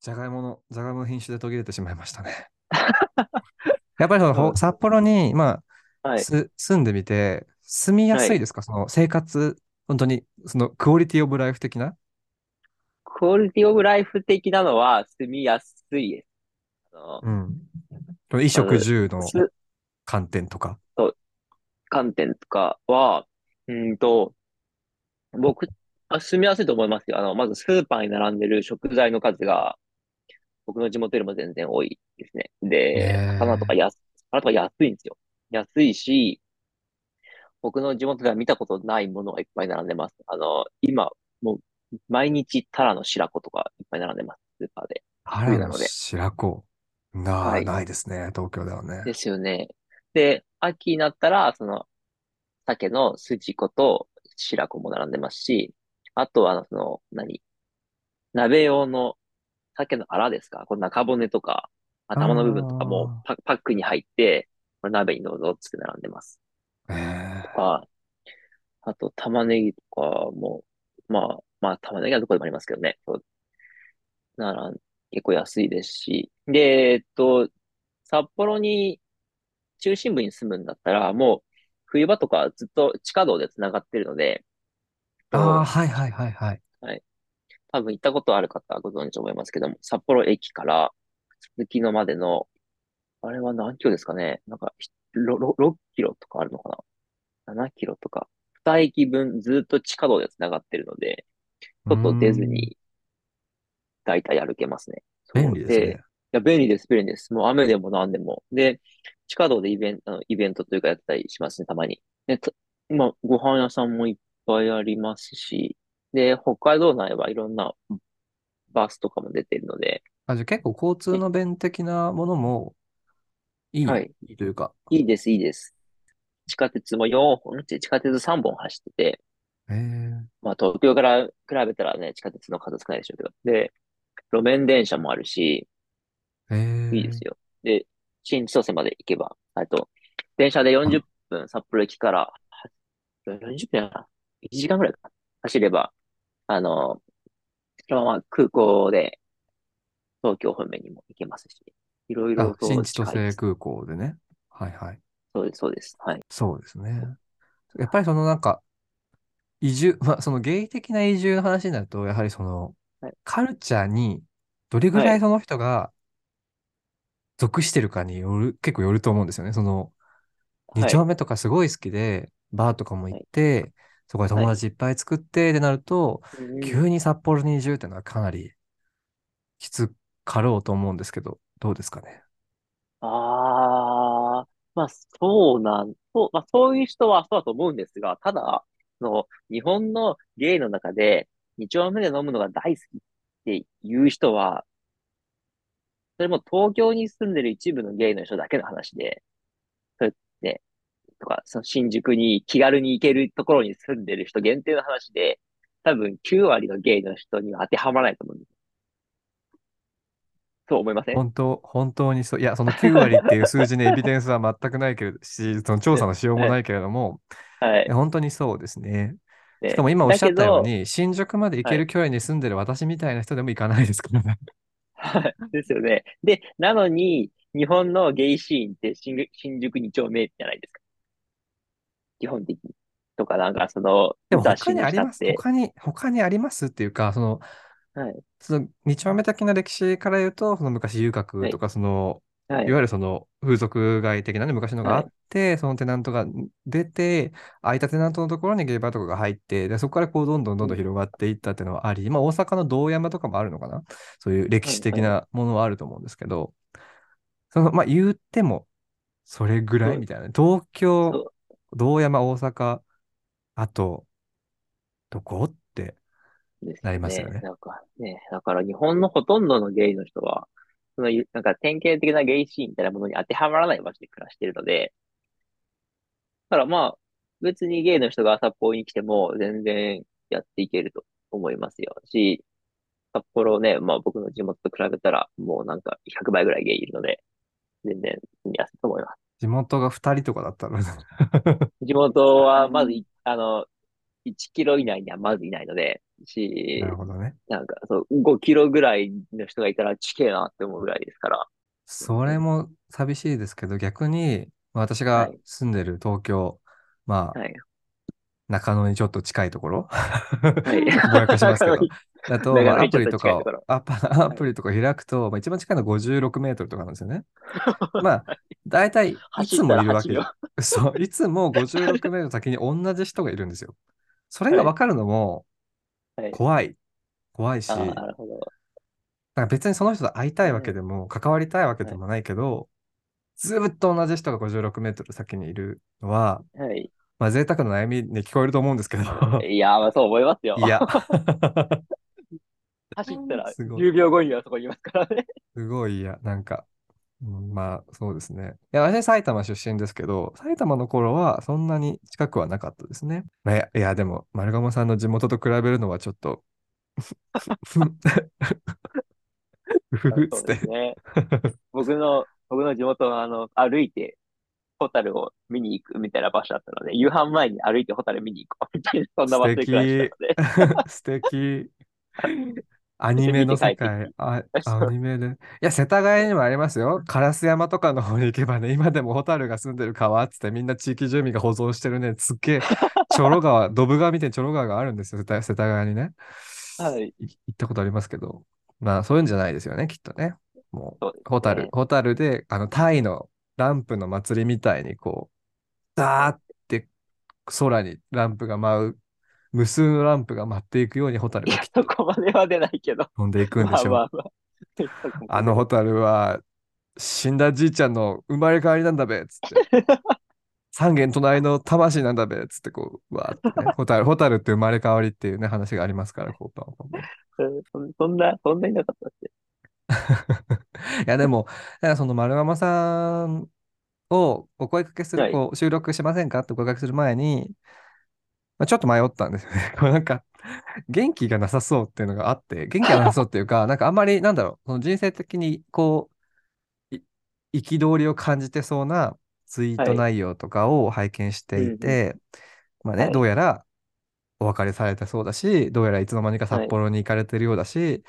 じゃがいもの、じゃがいもの品種で途切れてしまいましたね。やっぱりその、ほ札幌に、まあ、はい。す、住んでみて、住みやすいですか？その生活、本当に、そのクオリティオブライフ的な？クオリティオブライフ的なのは住みやすいです。あの、うん。衣食住のす観点とか？観点とかは、うーんと、僕、あ住みやすいと思いますよ。あの、まずスーパーに並んでる食材の数が、僕の地元よりも全然多いですね。でねえ、魚とか安、魚とか安いんですよ。安いし、僕の地元では見たことないものがいっぱい並んでます。あの、今、もう、毎日タラの白子とかいっぱい並んでます。スーパーで。あらの冬なので白子。なあ、はいないですね。東京ではね。ですよね。で、秋になったら、その、鮭の筋子と白子も並んでますし、あとは、その、何？鍋用の鮭のアラですか？この中骨とか、頭の部分とかもパパックに入って、これ鍋にどうぞって並んでます。ええああと、玉ねぎとかも、まあ、まあ、玉ねぎはどこでもありますけどね。なら、結構安いですし。で、えっと、札幌に、中心部に住むんだったら、もう、冬場とかずっと地下道で繋がってるので、ああ、はいはいはいはい。多分行ったことある方はご存知と思いますけども、札幌駅から鈴木野までの、あれは何キロですかねなんか、ひろろ6キロとかあるのかな ?7 キロとか。2駅分ずっと地下道で繋がってるので、外出ずに、大体歩けますね。そう便利ですね。いや、便利です、便利です。もう雨でも何でも。で、地下道でイベント、あのイベントというかやったりしますね、たまに。で、た今、ご飯屋さんもいっぱいありますし、で、北海道内はいろんなバスとかも出てるので、あ、じゃあ結構交通の便的なものもいい、はいいいというか。いいです、いいです。地下鉄も4本、地下鉄3本走ってて、ええまあ東京から比べたらね、地下鉄の数少ないでしょうけど。で、路面電車もあるし、ええいいですよ。で、新千歳まで行けば、あと、電車で40分、札幌駅から、は40分やな？1時間ぐらいかな？走れば、あの、そのまま空港で、東京方面にも行けますし、いろいろあ、と新千。歳空港でね。はいはい。そうです、そうです。はい。そうですね。やっぱりそのなんか、移住、まあその芸的な移住の話になると、やはりそのはい、カルチャーにどれぐらはいいその人が属してるかによる、結構よると思うんですよね。その、二はい。丁目とかすごい好きで、バーとかも行って、そこで友達いっぱい作ってってなると、うん急に札幌に移住っていうのはかなりきつかろうと思うんですけど、どうですかね？ああ、まあそうなん、そう、まあそういう人はそうだと思うんですが、ただ、その、日本のゲイの中で、二丁目で飲むのが大好きっていう人は、それも東京に住んでる一部のゲイの人だけの話で、とか、その新宿に気軽に行けるところに住んでる人限定の話で、多分9割のゲイの人には当てはまらないと思うんです。そう思いません？本当、本当にそう。いや、その9割っていう数字に エビデンスは全くないけれどし、その調査のしようもないけれども、はい。本当にそうですね。ねしかも今おっしゃったように、新宿まで行ける距離に住んでる私みたいな人でも行かないですからね。はい。ですよね。で、なのに、日本のゲイシーンって新宿新宿二丁目じゃないですか？基本的に。とか、なんかその、でも他ににあります？他に、他にありますっていうか、その、はい。その二丁目的な歴史から言うと、その昔遊郭とか、その、はい。いわゆるその風俗街的なね、昔のがあって、そのテナントが出て、空いたテナントのところにゲイバーとかが入って、でそこからこうどんどんどんどん広がっていったっていうのはあり、まあ大阪の道山とかもあるのかな？そういう歴史的なものはあると思うんですけど、その、まあ言っても、それぐらいみたいな。東京、そ道山、大阪、あと、どこって、なりますよねなんかね、だから日本のほとんどのゲイの人は、その、なんか典型的なゲイシーンみたいなものに当てはまらない場所で暮らしているので、だからまあ、別にゲイの人が札幌に来ても全然やっていけると思いますよ。し、札幌ね、まあ僕の地元と比べたらもうなんか100倍ぐらいゲイいるので、全然住みやすいと思います。地元が2人とかだったら、地元はまずい、あの、1キロ以内にはまずいないので、しな、るほどね。なんかそう、5キロぐらいの人がいたらちけえなって思うぐらいですから。それも寂しいですけど、逆に、私がはい住んでる東京、まあ、はい。中野にちょっと近いところ、いぼやかしますけど、だと、まあ、アプリとかをアプアプリとか開くと、まあ、一番近いのは56メートルとかなんですよね。まあ、大体、いつもいるわけ走ったらそう、いつも56メートル先に同じ人がいるんですよ。それが分かるのもはい。怖い。怖いし、ああ、なんなるほど。か別にその人と会いたいわけでも、関わりたいわけでもないけど、ずーっと同じ人が56メートル先にいるのは、はい。まあ、贅沢な悩みに聞こえると思うんですけど、いや、まあそう思いますよ。いや、走ったらすごい10秒後にはそこにいますからね。すごい嫌。なんか、うんまあそうですね。いや、私埼玉出身ですけど、埼玉の頃はそんなに近くはなかったですね。まあいや、でも、丸鴨さんの地元と比べるのはちょっと、ふふふっつそうって。ですね。僕の、僕の地元は、あの、歩いて、ホタルを見に行くみたいな場所だったので、夕飯前に歩いてホタル見に行こうみたいな、そんな場所で暮らしてたので。素敵。アニメの世界あ、アニメで。いや、世田谷にもありますよ。烏山とかの方に行けばね、今でもホタルが住んでる川っつってみんな地域住民が保存してるね、すっげえ、チョロ川、ドブ川みたいにチョロ川があるんですよ、世田世田谷にね。はい。い行ったことありますけど、まあそういうんじゃないですよね、きっとね。もう、ホタル、ホタルで、あの、タイのランプの祭りみたいにこう、ダーって空にランプが舞う、無数のランプが舞っていくようにホタルいやがそこまでは出ないけど。飛んでいくんでしょう。まあまあまあ。あのホタルは、死んだじいちゃんの生まれ変わりなんだべ、つって。三軒隣の魂なんだべ、つってこう、うわーってね、ホタル、ホタルって生まれ変わりっていうね、話がありますから、こう、パンパンパンそんそんな、そんなになかったって。いや、でも、その丸山さんをお声かけする、はいこう、収録しませんか？ってお声かけする前に、まあ、ちょっと迷ったんですよね。こうなんか、元気がなさそうっていうのがあって、元気がなさそうっていうか、なんかあんまり、なんだろう、その人生的に、こう、い憤りを感じてそうなツイートはい。内容とかを拝見していて、まあね、はい。どうやらお別れされたそうだし、どうやらいつの間にか札幌に行かれてるようだし、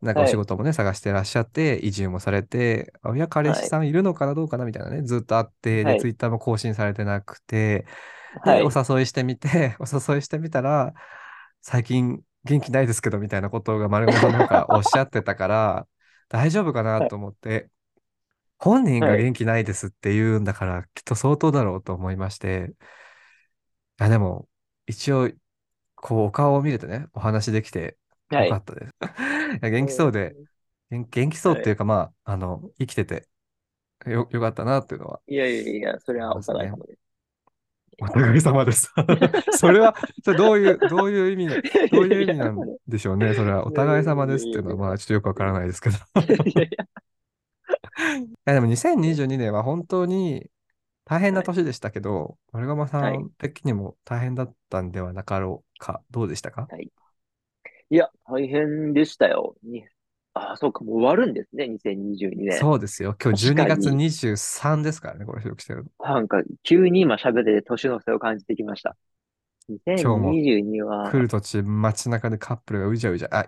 なんかお仕事もね、探してらっしゃって、移住もされて、あいや、彼氏さんいるのかな、どうかなみたいなね、ずっとあって、で、はい。ツイッターも更新されてなくて、で、はいお。誘いしてみて、お誘いしてみたら、最近元気ないですけど、みたいなことが丸山さんの方から おっしゃってたから、大丈夫かなと思って、本人が元気ないですって言うんだから、きっと相当だろうと思いまして、いや、でも、一応、こう、お顔を見れてね、お話できてはいよかったです。いや元気そうで、元元気そうっていうか、まあ、あの、生きてて、よ、よかったなっていうのは、いやいやいや、それはお互い様です。お互い様です。それは、それどういう、どういう意味な、どういう意味なんでしょうね。それは、お互い様ですっていうのは、まあ、ちょっとよくわからないですけど。いいやいや や、でも2022年は本当に大変な年でしたけど、丸山さはいん的にも大変だったんではなかろうか。どうでしたか？いや、大変でしたよ。にああ、そうか、もう終わるんですね、2022年。そうですよ。今日12月確かに23ですからね、これ収録してるの。なんか、急に今喋ってて年の瀬を感じてきました。日も2022は、来る途中、街中でカップルがうじゃうじゃ、あ、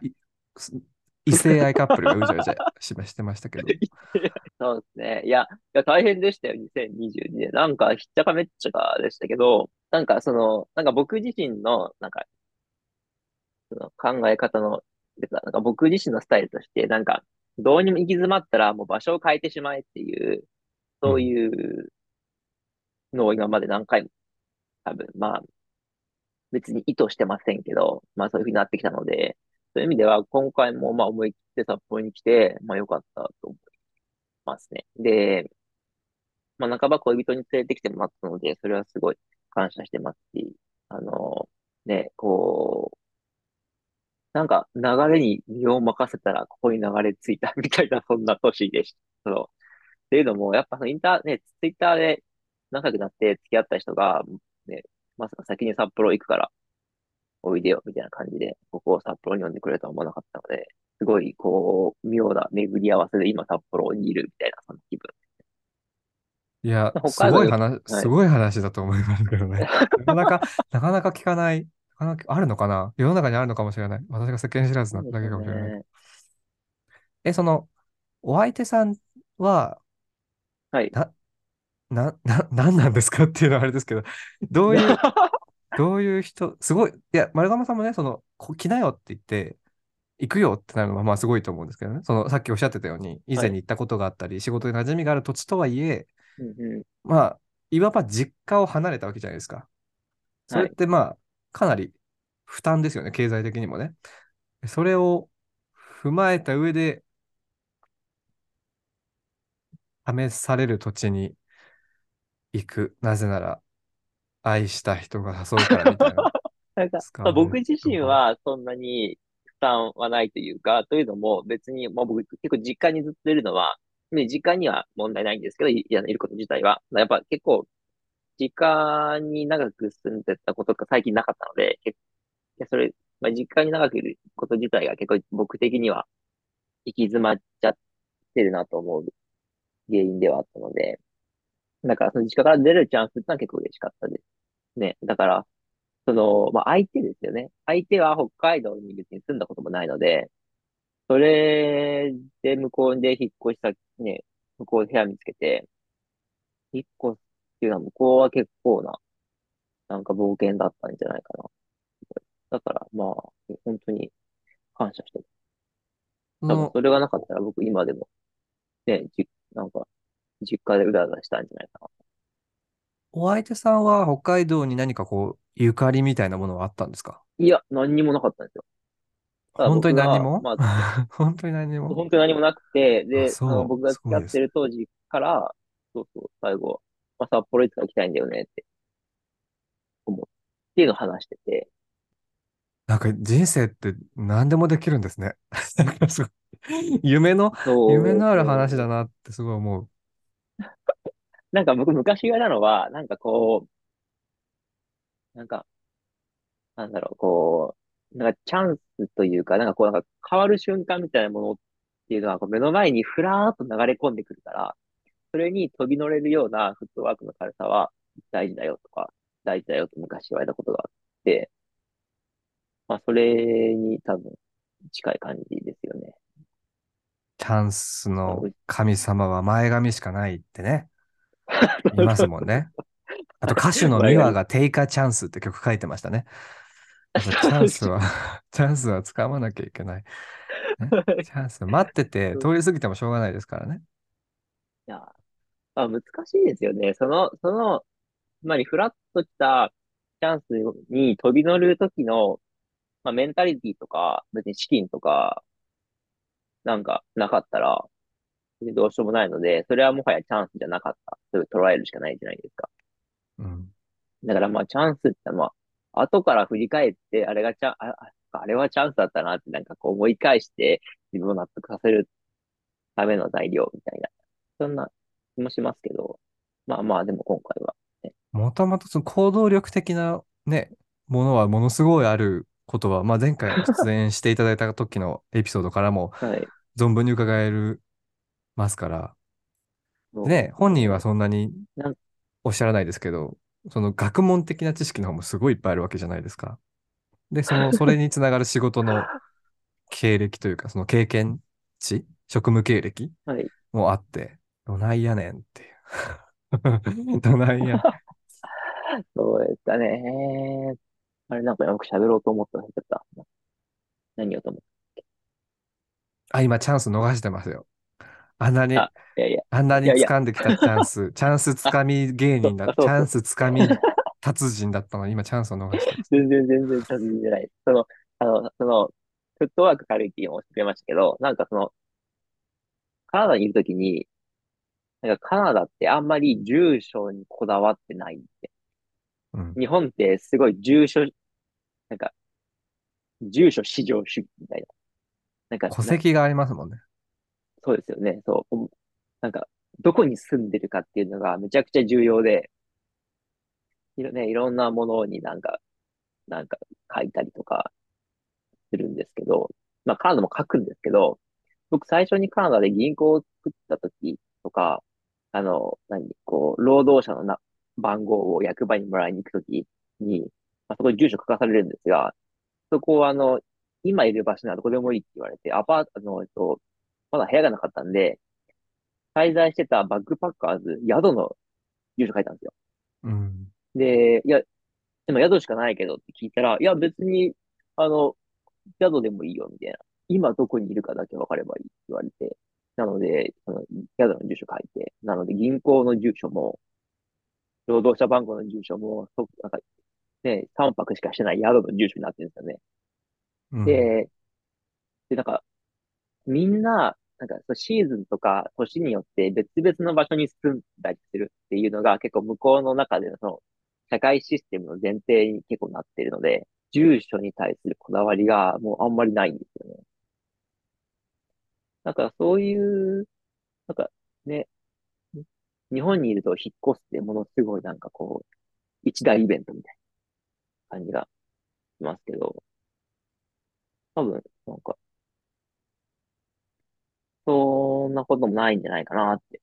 異性愛カップルがうじゃうじゃしましてましたけど。そうですね。いや、いや大変でしたよ、2022年。なんか、ひっちゃかめっちゃかでしたけど、なんかその、なんか僕自身の、なんか、その考え方の、てかなんか僕自身のスタイルとして、なんか、どうにも行き詰まったらもう場所を変えてしまえっていう、そういうのを今まで何回も、多分、まあ、別に意図してませんけど、まあそういうふうになってきたので、そういう意味では今回もまあ思い切って札幌に来て、まあ良かったと思いますね。で、まあ半ば恋人に連れてきてもらったので、それはすごい感謝してますし、あの、ね、こう、なんか流れに身を任せたらここに流れ着いたみたいな、そんな年でした。そのっていうのも、やっぱそのインターネット、ツイッターで仲良くなって付き合った人が、ね、まさか先に札幌行くから、おいでよ、みたいな感じで、ここを札幌に呼んでくれるとは思わなかったので、すごい、こう、妙な巡り合わせで今札幌にいるみたいな、その気分。いや、北すごい話、すごい話だと思いますけどね。なかなか、なかなか聞かないあるのかな？世の中にあるのかもしれない。私が世間知らずなだけかもしれない。ね。え、その、お相手さんは、はい。な、な、な、なんなんですかっていうのはあれですけど、どういう、どういう人、すごい、いや、丸亀さんもね、その、こ来なよって言って、行くよってなるのはまあすごいと思うんですけどね。その、さっきおっしゃってたように、以はい。前に行ったことがあったり、仕事で馴染みがある土地とはいえ、うんうん。まあ、いわば実家を離れたわけじゃないですか。それっはい。てまあ、かなり負担ですよね、経済的にもね。それを踏まえた上で、試される土地に行く。なぜなら、愛した人が誘うからみたいな。で なんか、僕自身はそんなに負担はないというか、というのも別に、まあ僕結構実家にずっといるのは、ね、実家には問題ないんですけど、い、いること自体は。やっぱ結構、実家に長く住んでたことが最近なかったので、それ、まあ、実家に長くいること自体が結構僕的には行き詰まっちゃってるなと思う原因ではあったので、だからその実家から出るチャンスってのは結構嬉しかったですね。だから、その、まあ、相手ですよね。相手は北海道に別に住んだこともないので、それで向こうで引っ越した、ね、向こうで部屋見つけて、引っ越すっていうのは向こうは結構な、なんか冒険だったんじゃないかな。だから、まあ、本当に感謝してる。多分それがなかったら僕今でもね、じ、なんか、実家でうだうだしたんじゃないかな。お相手さんは北海道に何かこう、ゆかりみたいなものはあったんですか？いや、何にもなかったんですよ。ただ本当に何にも？まあ、本当に何にも？本当に何もなくて、あ、で、そう、僕が付き合って。る当時から、そうそう、最後、まあ、札幌いつか行きたいんだよねって思う。っていうのを話してて、なんか人生って何でもできるんですね。なんかすごい夢の、夢のある話だなってすごい思う。なんか僕昔言われたのは、なんかこう、なんか、なんだろう、こう、なんかチャンスというか、なんかこう、なんか変わる瞬間みたいなものっていうのは、こう目の前にふらーっと流れ込んでくるから、それに飛び乗れるようなフットワークの軽さは大事だよとか、大事だよと昔言われたことがあって、まあ、それに多分近い感じですよね。チャンスの神様は前髪しかないってね、言いますもんね。あと 歌手のミワ。がテイカーチャンスって曲書いてましたね。チャンスはチャンスは掴まなきゃいけない。ね。チャンス待ってて通り過ぎてもしょうがないですからね。いや、まあ、難しいですよね。その、その、つまりフラッと来たチャンスに飛び乗るときの、まあ、メンタリティとか、別に資金とか、なんかなかったら、どうしようもないので、それはもはやチャンスじゃなかった。そういう捉えるしかないじゃないですか。うん。だからまあチャンスってまあ、後から振り返って、あれがチャン、あ、ああれはチャンスだったなってなんかこう思い返して、自分を納得させるための材料みたいな。そんな気もしますけど、まあまあでも今回はね、もともとその行動力的なね、ものはものすごいあることは、まあ、前回 出演していただいた時のエピソードからもはい。存分に伺えるますから。でそうでね、本人は。そんなにおっしゃらないですけど、その学問的な知識の方もすごいいっぱいあるわけじゃないですか。で、その、それにつながる仕事の経歴というか、その経験値、職務経歴はい。もあって、どないやねんっていう。どないや。そうですかね。あれなんかよく喋ろうと思ったら、ちょっと、何をと思っあ、今チャンス逃してますよ。あんなた。に、あ、いやいや、あんなにいやいや、掴んできたチャンス、チャンスあ、掴み芸人だ、あ、そうそう。チャンス掴み達人だったのに、今チャンスを逃してます。全然全然達人じゃない。その、あの、その、フットワーク軽いっていうのを教えてくれましたけど、なんかその、カナダにいるときに、なんかカナダってあんまり住所にこだわってないって。うん。日本ってすごい住所、なんか、住所至上主義みたいな。なんか、な、戸籍がありますもんね。そうですよね。そう。なんか、どこに住んでるかっていうのがめちゃくちゃ重要で、いろ、ね、いろんなものになんか、なんか書いたりとかするんですけど、まあカナダも書くんですけど、僕最初にカナダで銀行を作った時とか、あの、何、こう、労働者のな番号を役場にもらいに行くときに、まあ、そこに住所書かされるんですが、そこはあの、今いる場所ならどこでもいいって言われて、アパート、あの、えっと、まだ部屋がなかったんで、滞在してたバックパッカーズ、宿の住所書いたんですよ。うん。で、いや、今宿しかないけどって聞いたら、いや別に、あの、宿でもいいよ、みたいな。今どこにいるかだけ分かればいいって言われて。なので、その宿の住所書いて、なので銀行の住所も、労働者番号の住所も、そなんかね、3泊しかしてない宿の住所になってるんですよね。うん。で、で、なんか、みんな、なんか、シーズンとか年によって別々の場所に住んだりするっていうのが結構向こうの中でのその社会システムの前提に結構なっているので、住所に対するこだわりがもうあんまりないんですよね。なんかそういう、なんかね、日本にいると引っ越すってものすごいなんかこう、一大イベントみたいな感じがしますけど、多分、なんか、そんなこともないんじゃないかなって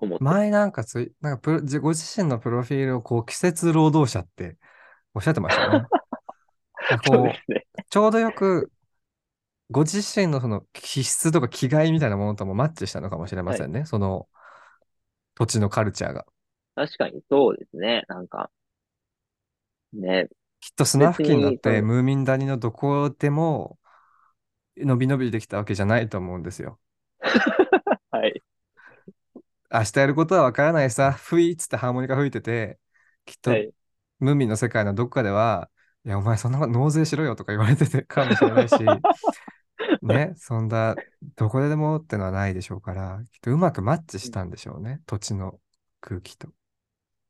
思って。前なんかつい、なんかプロ自ご自身のプロフィールをこう、季節労働者っておっしゃってましたよね。こすね。う、ちょうどよくご自身のその気質とか気概みたいなものともマッチしたのかもしれまはい。せんね。その土地のカルチャーが。確かにそうですね。なんか、ね、きっとスナフキンだってムーミン谷のどこでも伸び伸びできたわけじゃないと思うんですよ。はい、明日やることはわからないさ、ふいっつってハーモニカ吹いてて、きっとはい、ムーミンの世界のどっかでは、いや、お前そんな納税しろよとか言われててかもしれないし、ね、そんな、どこででもってのはないでしょうから、きっとうまくマッチしたんでしょうね、土地の空気と。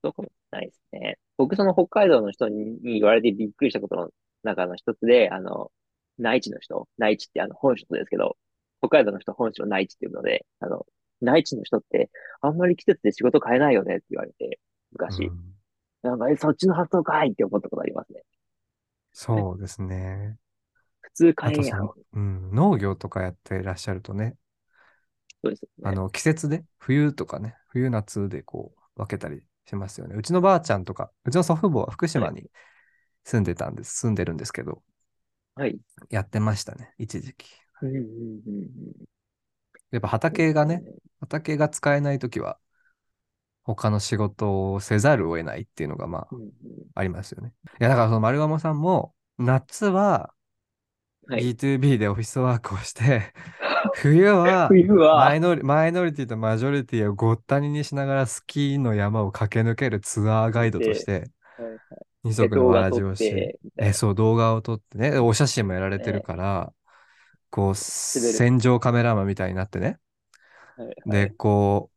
そうかもしれないですね。僕、その北海道の人に言われてびっくりしたことの中の一つで、あの、内地の人、内地ってあの本州ですけど、北海道の人本州の内地っていうので、あの、内地の人ってあんまり季節で仕事変えないよねって言われて、昔。うん、なんか、え、そっちの発想かいって思ったことありますね。そうですね。普通あと、変えんやろ。その、うん、農業とかやっていらっしゃるとね、そうですよね。あの、季節で、冬とかね、冬夏でこう、分けたりしますよね。うちのばあちゃんとか、うちの祖父母は福はい。島に住んでたんです、住んでるんですけど、はい。やってましたね、一時期。うん、うん、うん。うんやっぱ畑がね、ね。畑が使えないときは、他の仕事をせざるを得ないっていうのが、まあ、うん、うん。ありますよね。いや、だからその丸鴨さんも、夏ははい。B2B でオフィスワークをして、冬は マイノリ、マイノリティとマジョリティをごったににしながらスキーの山を駆け抜けるツアーガイドとしで、て、はい。二で、足のわらじをし、て、え、な。そう、動画を撮ってね、お写真もやられてるね、から、こう。戦場カメラマンみたいになってね。で、い。こう、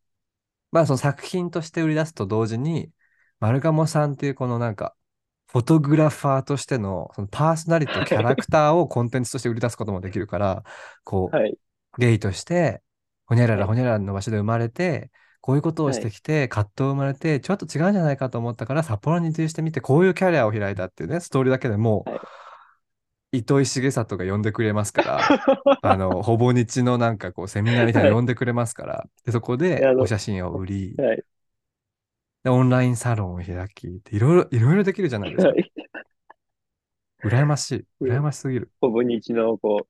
まあその作品として売り出すと同時に、丸鴨さんっていうこのなんか、フォトグラファーとしてのそのパーソナリティとキャラクターをコンテンツとして売り出すこともできるから、こはい。う、ゲイとして、ほにゃらはい。らほにゃららの場所で生まれて、こういうことをしはい。てきて、葛藤生まれて、ちょっと違うんじゃないかと思ったから、札幌に移住してみて、こういうキャリアを開いたっていうね、ストーリーだけでもはい。う、糸井重里が呼んでくれますから、あの、ほぼ日のなんかこう、セミナーみたいなはい。の呼んでくれますから、で、そこでお写真を売り、はい。で、オンラインサロンを開き、いろいろ、いろいろできるじゃないですか。はい。羨ましい。羨うんましすぎる。ほぼ日の、こう、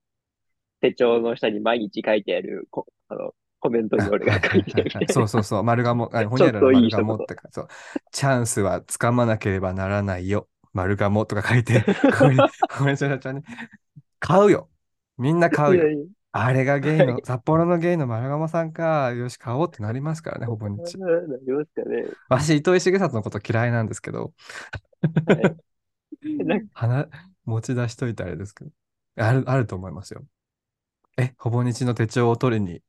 手帳の下に毎日書いてある、こ、あの、コメントにあ、俺が書い。てみたい そうそうそう。丸がも、あ、な。ほにゃらら丸。がもってか、そう。チャンスはつかまなければならないよ。丸がもとか書いて、こ こに、ごめんなさい、ね。買うよ。みんな買うよ。いやいや。あれがゲイの、はい。札幌のゲイの丸鴨さんか。よし、買おうってなりますからね、ほぼ日。なりますかね。私、糸井重里のこと嫌いなんですけど、はい。なんか、話、持ち出しといてあれですけど。ある、あると思いますよ。え、ほぼ日の手帳を取りに。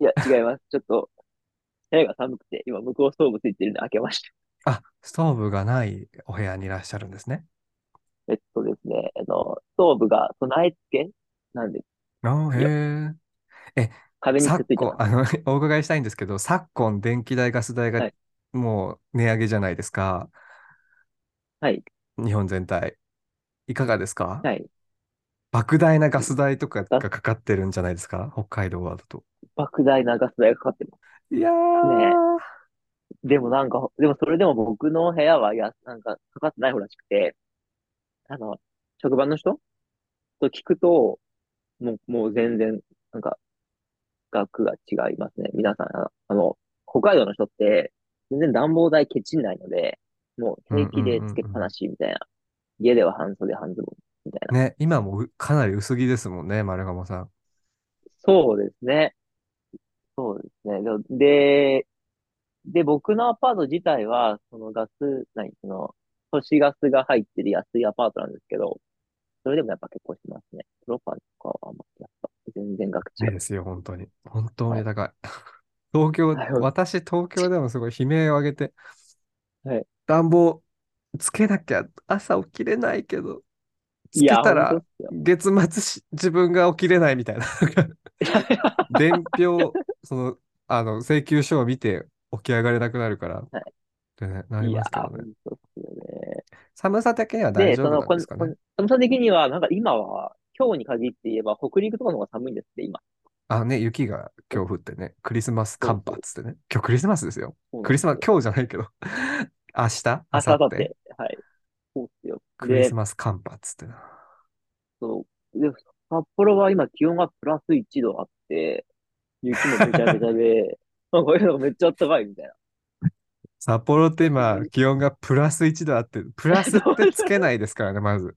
いや、違います。ちょっと、部屋が寒くて、今向こうストーブついてるんで開けました。あ、ストーブがないお部屋にいらっしゃるんですね。えっとですね、あの、ストーブが備え付けなんで、あーいや、へえ。え、壁にくっついてます。あの、お伺いしたいんですけど、昨今、電気代、ガス代がはい。もう値上げじゃないですか。はい。日本全体。いかがですか？はい。莫大なガス代とかガス、がかかってるんじゃないですか？北海道はだと。莫大なガス代がかかってまいやすね。ー、でもなんか、でもそれでも僕の部屋は、や、なんか、かかってない方らしくて、あの、職場の人と聞くと、もう、もう全然、なんか、額が違いますね。皆さん、ああの、北海道の人って、全然暖房代ケチんないので、もう平気でつけっぱな。しみたいな。家では半袖半ズボンみたいな。ね、今もうかなり薄着ですもんね、丸鴨さん。そうですね。そうですね。で、で、僕のアパート自体は、そのガス、何、その、都市ガスが入ってる安いアパートなんですけど、それでもやっぱ結構しますね。プロパンとかはやっぱ全然額違いですよ、本当に。本当はい。に高い。東京、はい。私、東京でもすごい悲鳴を上げて、はい。暖房つけなきゃ朝起きれないけど、つけたら。月末し自分が起きれないみたいな。伝票、その、あの、請求書を見て起き上がれなくなるからっはてね、なりますけどね。寒さ的には大で、丈夫なんですかね？こん、寒さ的には、なんか今は、今日に限って言えば、北陸とかの方が寒いんですって、今。あ、ね、雪が今日降ってね、クリスマス寒。波っつってね。今日クリスマスですよ。クリスマス。今日じゃないけど。明日、明後日。はい。そうっすよ。クリスで、マス寒波っつってな。そう。で、札幌は今気温がプラス1度あって、雪もべちゃべちゃで、なんか、めっちゃ暖かいみたいな。札幌って今。気温がプラス1度あって、プラスってつけないですからね、まず。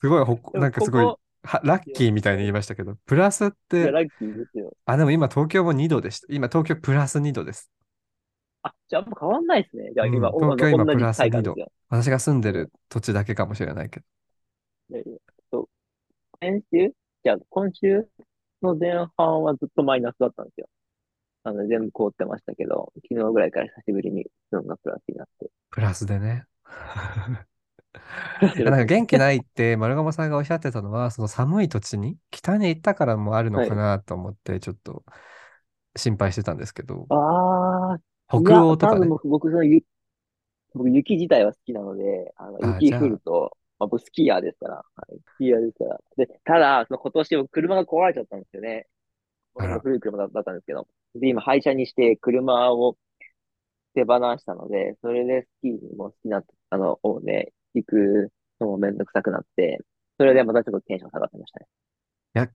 すごいほなんかすごい、ここ、は、ラッキーみたいに言いましたけど、プラスって、ラッキーですよ。あ、でも今東京も2度でした。今東京プラス2度です。あ、じゃあ、あんま変わんないですね。じゃあ、今、うん、東京今プラス2度。私が住んでうんる土地だけかもしれないけど。でそう、先週？じゃあ、今週の前半はずっとマイナスだったんですよ。あの、全部凍ってましたけど、昨日ぐらいから久しぶりに気温がプラスになって。プラスでね。なんか元気ないって丸鴨さんがおっしゃってたのは、その寒い土地に北に行ったからもあるのかはい。なと思って、ちょっと心配してたんですけど、ああ、い北や、欧とかね。多分僕、僕、その雪、僕、雪自体は好きなので、あの、あ、雪降ると、まあ、僕、スキーヤーですから、はい、スキーヤーですから。で、ただ、その今年、僕車が壊れちゃったんですよね。古い車だだったんですけど。で、今、廃車にして車を手放したので、それでスキーにも好きな、あの、をね、行くのもめんどくさくなって、それでまたちょっとテンション下がってましたね。いや、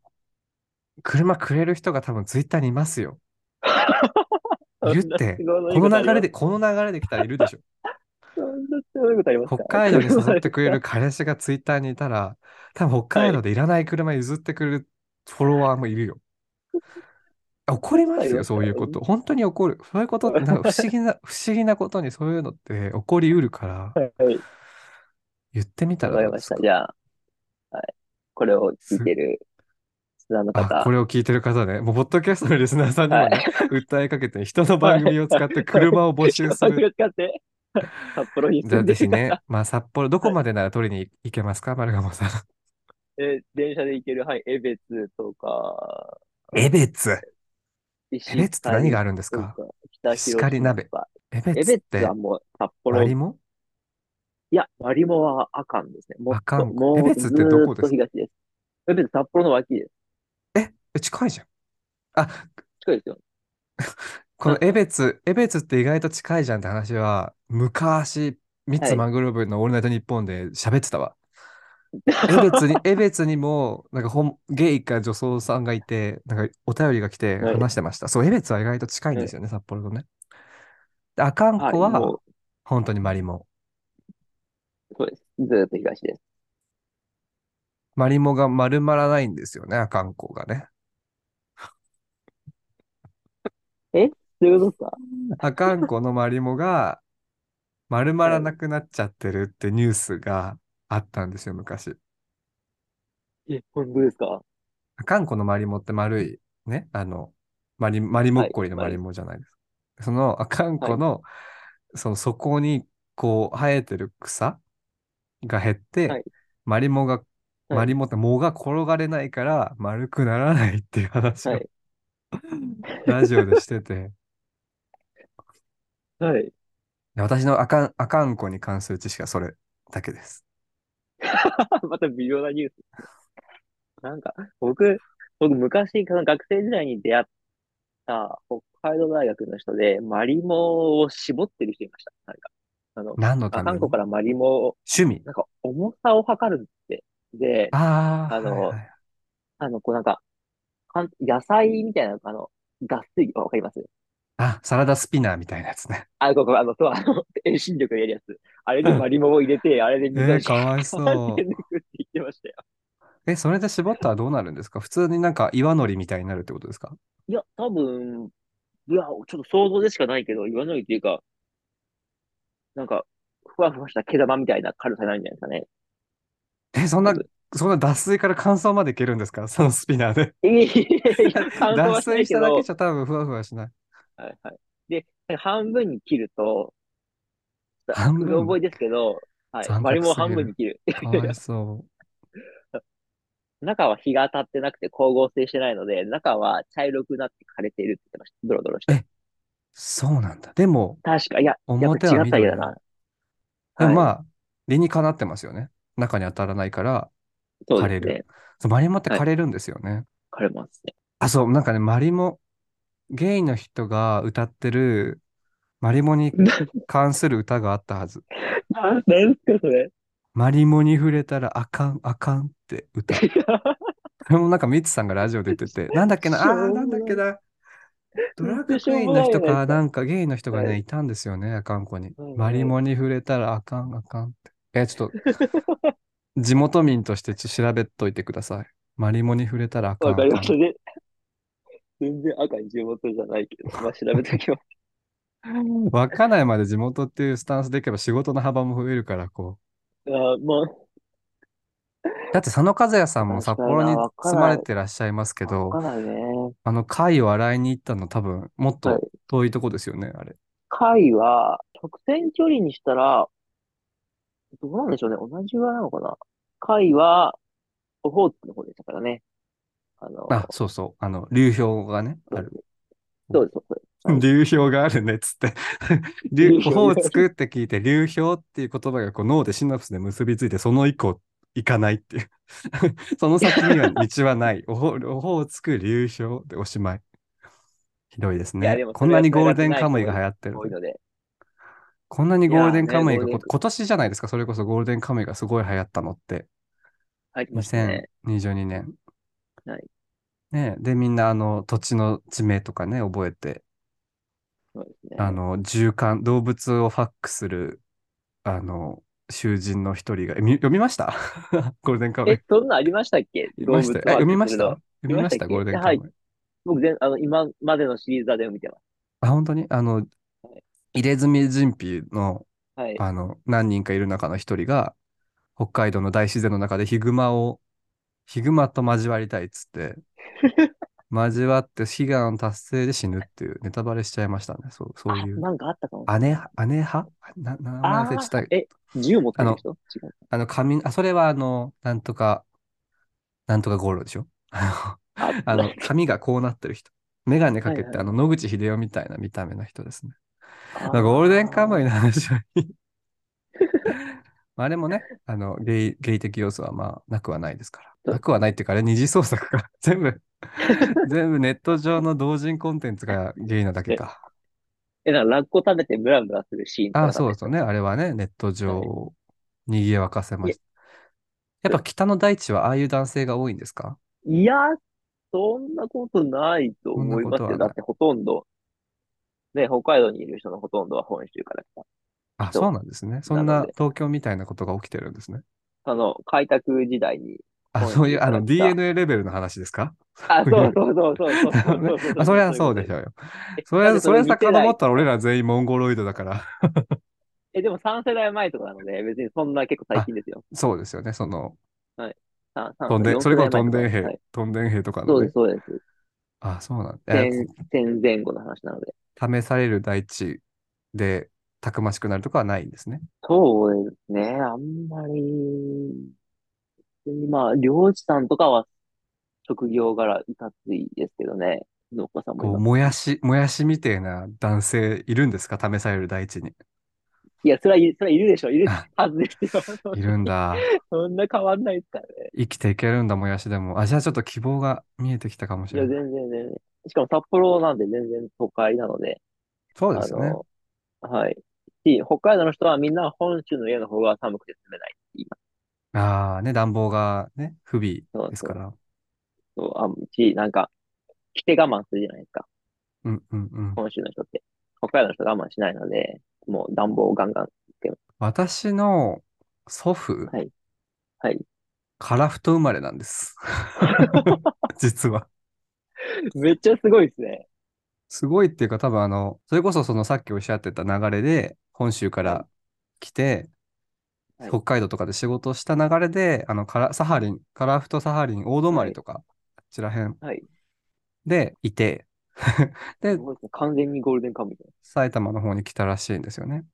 車くれる人が多分ツイッターにいますよ。そんないるって、この流れで、この流れで来たらいるでしょ。そんな都合のいいことあります北か海道に誘ってくれる 彼氏がツイッターにいたら、多分北はい。海道でいらない車譲ってくれるフォロワーもいるよ。怒りますよ、そういうこと。本当に怒る。そういうことって、なんか不思議な、不思議なことにそういうのって起こりうるから、はい。言ってみたわかりました。じゃあ、はい。これを聞いす、てるリスナーのあ、こ方。れを聞いてる方ね、もう、ポッドキャストのリスナーさんにもね、はい。訴えかけて、人のはい。番組を使ってはい。車を募集する。札幌にでぜひね。まあ、札幌、どこはい。までなら取りに行けますか、丸鴨さん。え、電車で行ける、はい。江別とか、江別。江石狩別って何があるんですか？石広狩鍋。島とか。江江別は別って、もう札幌、マリモいや、マリモはあかんですね。もっと、あかんこ。江もうず別ってどこです？と東です。江別札幌の脇です。え、え近いじゃん。あ、近いですよ。このなんすか江別、江別って意外と近いじゃんって話は、昔、ミッはい。ツマングローブのオールナイトニッポンで喋ってたわ。江別に、江別にも、なんか本、ゲイか女装さんがいて、なんかお便りが来てはい。話してました。そう、江別は意外と近いんはい。ですよね、札幌とね。で、阿寒はい。も湖は、う、本当にマリモ。そうです。ずーっと東です。マリモが丸まらないんですよね、阿寒湖がね。え？どういうことですか？阿寒湖のマリモが丸まはい。らなくなっちゃってるってニュースがあったんですよ、昔。え、本当ですか？阿寒湖のマリモって丸い、ね、あの、マリ、マリモはい。ッコリのマリあれです。モじゃないですか。その阿寒はい。湖の、その底にこう生えてる草が減って、はい。マリモが、はい。マリモって藻が転がれないから丸くならないっていう話をはい。ラジオでしてて、はい。で私の阿寒、阿寒湖に関する知識はそれだけです。また微妙なニュース。なんか、僕、僕昔、学生時代に出会った北海道大学の人で、マリモを絞ってる人いました。なんか、あの、何のたあ、めに？韓国からマリモを、趣味？なんか重さを測るって。で、ああ、はいはい。あの、こうなんか、野菜みたいな、あの、脱水、わかります？あ、サラダスピナーみたいなやつね。あ、ここ、あの、そう、あの、遠心力がやるやつ。あれにマリモを入れて、あれで水えー、をシャかわいそ抜くって言ってましたよ。う。え、それで絞ったらどうなるんですか？普通になんか岩のりみたいになるってことですか？いや、多分、いや、ちょっと想像でしかないけど、言わないっていうか、なんか、ふわふわした毛玉みたいな軽さになるんじゃないですかね。え、そんな。そんな脱水から乾燥までいけるんですか？そのスピナーで。いやいや 乾燥脱はしな水しただけじゃ多分ふわふわしない。はいはい。で、半分に切ると、半分うろ覚えですけど、はい。残マリモを酷すぎる。半分に切る。かわいそ中は日が当たってなくて光合成してないので、中は茶色くなって枯れているって言ってました。ドロドロしう。て。え、そうなんだ。でも、確か、いや、やっ表はぱ違っただ緑なの。な。はい。でもまあ、理にかなってますよね。中に当たらないから枯れる。そうですね。そうマリモってはい。枯れるんですよね。枯れますね。あ、そう、なんかね、マリモ、ゲイの人が歌ってるマリモに 関する歌があったはず。な、なんすか、それ。マリモに触れたらあかん、あかんって歌。これもなんかミツさんがラジオで言ってて、なんだっけな、あー、うなんだっ。けな、ドラッグクイーンの人か、なか。んかゲイの人がね、はい。いたんですよね、あかんこに。はいマリはい。モに触れたらあかん、あかんって。え、ちょっと、地元民としてちょ調べといてください。マリモに触れたらあかん、あかん。わかりましたね。全然赤に地元じゃないけど、まあ調べときます。稚内まで地元っていうスタンスでいけば仕事の幅も増えるから、こあー、まう。だって佐野和也さあ、んも札幌に住まれない。てらっしゃいますけわど、かないね。あの貝を洗いに行ったの多分もっはい。と遠いとこですよね、あれ。貝は、直線距離にしたら、どうなんでしょうね。同じぐらいなのかな。貝は、オホーツクの方でしたからね。あの、あ、そうそう。あの、流氷がね、ある。そうです、そう。流氷があるねっつって 流、流オホ氷ーツクって聞いて、流氷っていう言葉がこう脳でシナプスで結びついて、その以降行かないっていう。その先には道はない。オホオホーツク、流氷でおしまい。ひどいですね。こんなにゴールデンカムイが流行ってる。こんなにいゴールデンカムイがこ、ゴールデン今年じゃないですか？それこそゴールデンカムイがすごい流行ったのって。ね。2022年。はい。ね、で、みんなあの土地の地名とかね、覚えて、そうですね。あの、循環、動物をファックする、あの、囚人の一人が、えみ読みました？ゴールデンカムイえ、。そんなんありましたっけ？読みましたよ。え、読みました？読みました？ゴールデンカはい。ムイ。僕全、あの、今までのシリーズは全部見てまあ、本当に？あの。入れ墨人皮の、はい。あの、何人かいる中の一人が、北海道の大自然の中でヒグマを、ヒグマと交わりたいっつって、交わって悲願達成で死ぬっていうネタバレしちゃいましたね。そう、そうあ、いう。なんかあったかも。姉、姉派？な、名前忘れた。え、銃持ってる人？あの、髪、あ、それはあの、なんとか、なんとかゴールでしょ？ああ、の、髪がこうなってる人。メガネかけて、はいはい。あの、野口英世みたいな見た目の人ですね。ゴールデンカムイのあ、話はいい。まあ、あれもね、あの、ゲイ、ゲイ的要素はまあ、なくはないですから。そうなくはないっていうか、あれ二次創作か。全部、全部ネット上の同人コンテンツがゲイなだけえ、か。え、なんかラッコ食べてムラムラするシーンとかあそうですよね。あれはね、ネット上はい。を賑わかせまいした。やっぱ北の大地はああいう男性が多いんですか？いや、そんなことないと思いますよ。だことはない。ってほとんど、ね、北海道にいる人のほとんどは本州から来たあ、そう人なんですね。そんな東京みたいなことが起きてるんですね。あの、開拓時代にあ、本そういう、あの、DNA レベルの話ですか？あ、そういそうう。そうそうそうそう。そうあ、そりゃそうでしょうよ。え、それ、だってそれそれ見てない、遡ったら俺ら全員モンゴロイドだから。え、でも3世代前とかなので、別にそんな結構最あ、近ですよ。そうですよね。その、はい。3、3とんで、4それこそと世代前とか、んでん兵、はい。とんでん兵とかのね。そうです、そうです。あ、そうなんだ。戦前後の話なので。試される大地でたくましくなるとかはないんですね。そうですね。あんまり、まあ、漁師さんとかは職業柄いかついですけどね。農家さんもいこう、ますし。もやし、もやしみてえな男性いるんですか？試される大地に。いや、それはいる、それはいるでしょ。いるあ はずですよ。いるんだ。そんな変わんないですからね。生きていけるんだ、もやしでも。あ、じゃあちょっと希望が見えてきたかもしいや、れない。全然全然。しかも札幌なんで全然都会なので、そうですよね。はい。し、北海道の人はみんな本州の家の方が寒くて住めないって言います。ああ、ね、暖房がね、不備そう。ですから。そう、あ、し、なんか、着て我慢するじゃないですか。うんうんうん。本州の人って。北海道の人我慢しないので、もう暖房をガンガンつけます。私の祖父、はい。はい。樺太生まれなんです。実は。めっちゃすごいですね。すごいっていうか多分あの、それこそそのさっきおっしゃってた流れで、本州かはい。ら来て、はい。北海道とかで仕事をした流れで、あの、からサハリン、樺太サハリン、大はい。泊とか、あちら辺はい。でいて、で。完全にゴールデンカムイで埼玉の方に来たらしいんですよね。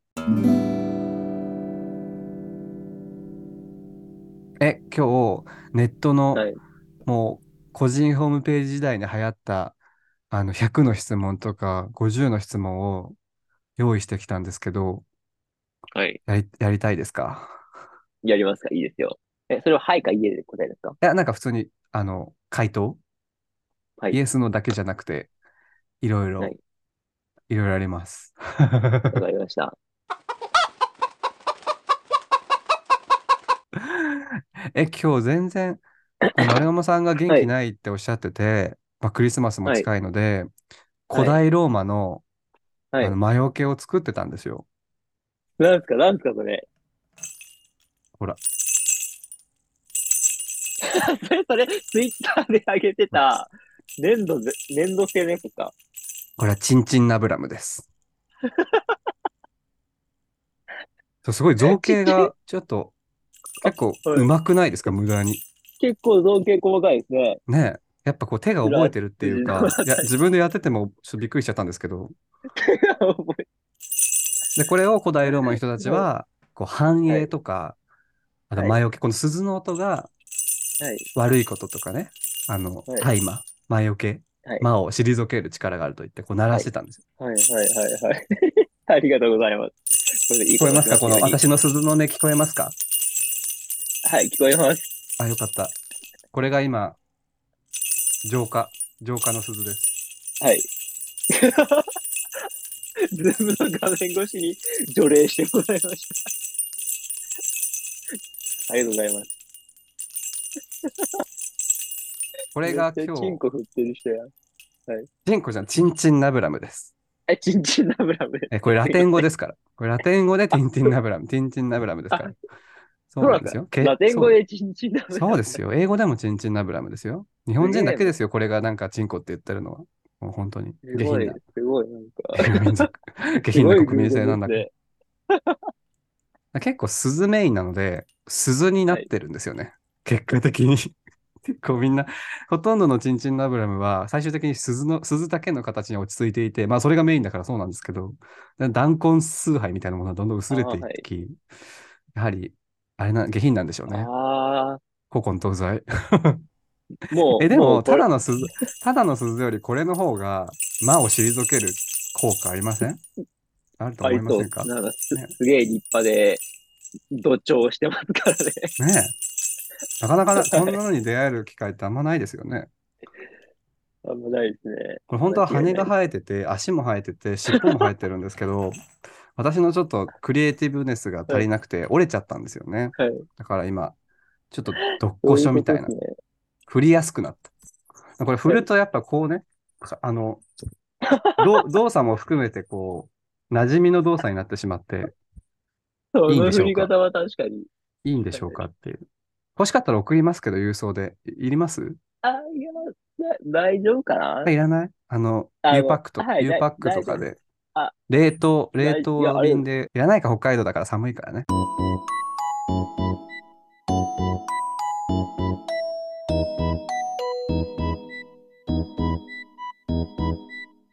え、今日、ネットす。のはい。もう個人ホームページ時代に流行ったあの100の質問とか50の質問を用意してきたんですけど、はい。やり、やりたいですか？やりますか？いいですよ。え、それははいかいえで答えですか？いや、なんか普通に、あの、回答？はい。イエスのだけじゃなくて、いろいろ、はい。いろいろあります。わかりました。え、今日全然、あの、丸山さんが元はい。気ないっておっしゃってて、まあ、クリスマスもはい。近いので、古はい。代ローマの、あの、はい。魔除けを作ってたんですよ。なんですかなんですかそれ。ほら、それ、それ、ツイッターで上げてた、粘土ぜ、粘土製のやつかこれはチンチンナブラムです。そうすごい造。形がちょっと結構。うまくないですか無駄に。結構造形細かいですね。ねえ。やっぱこう手が覚えてるっていうか、いや、自分でやっててもちょっとびっくりしちゃったんですけど、覚で、これを古代ローマの人たちえはこう繁栄はい。とか、あとはい。魔除け、この鈴の音がはい。悪いこととかね、あの、はい。大麻、魔除け、はい。魔を退ける力があると言って、こう鳴らはい。してたんですよ。はい。はい。はい。はい。ありがとうございます。これでいい聞こえますかこの。私の鈴の音聞こえますか？はい。聞こえます。あ、よかった。これが今、浄化、浄化の鈴です。はい。ズームの画面越しに除霊してもらいました。ありがとうございます。これが今日、チンコ振ってる人や。はい。チンコじゃん、チンチンナブラムです。え、チンチンナブラム。え、これラ。テン語ですから。これラテン語で ティンティンナブラム、ティンチンナブラムですかあ、ら。そうなんですよ。け、ラテンそう、語でチンチンナブラム。そうですよ。英語でもチンチンナブラムですよ。日す本人。だけですよ。これがなんかチンコって言ってるのは。もう本当にすごい、下品な、すごい、なんか族、下品な国民偶性なんだ然ですから。ね。結構鈴メインなので、鈴になはい。ってるんですよね。結果的に。結構みんな、ほとんどのチンチンナブラムは最終的に鈴の、鈴だけの形に落ち着いていて、まあそれがメインだからそうなんですけど、弾痕崇拝みたいなものはどんどん薄れてああ、はい。いき、やはり、あれな、下品なんでしょうね。古今東西。もえ、う、でも、ただの鈴、ただの鈴よりこれの方が魔を退ける効果ありません？あると思。いませんか？なんかす、ね。すげえ立派で、土調してますからね。ねえ。なかなかな、こんは。ないのに出会える機会ってあんまないですよね。あんまないですね。これ本当は羽が。生えてて、足も生えてて、尻尾も生えてるんですけど、私のちょっとクリエイティブネスが足はい。りなくて折れちゃったんですよね。はい。だから今、ちょっとどっこしょみたいな。振りやすくなった。これ振はい。るとやっぱこうね、あの、ど 動作も含めてこう、馴染みの動作になってしまって、そいいんの振りでしょうか？方は確かに。いいんでしょうかっていう。欲しかったら送りますけど、郵送で。いいります？あ、いや、だ大丈夫かあ、ないらない？あの、あ U パッの、クと、はい U だパックと。かで、あ、冷凍、冷凍便で、いらないか北海道だから寒いからね。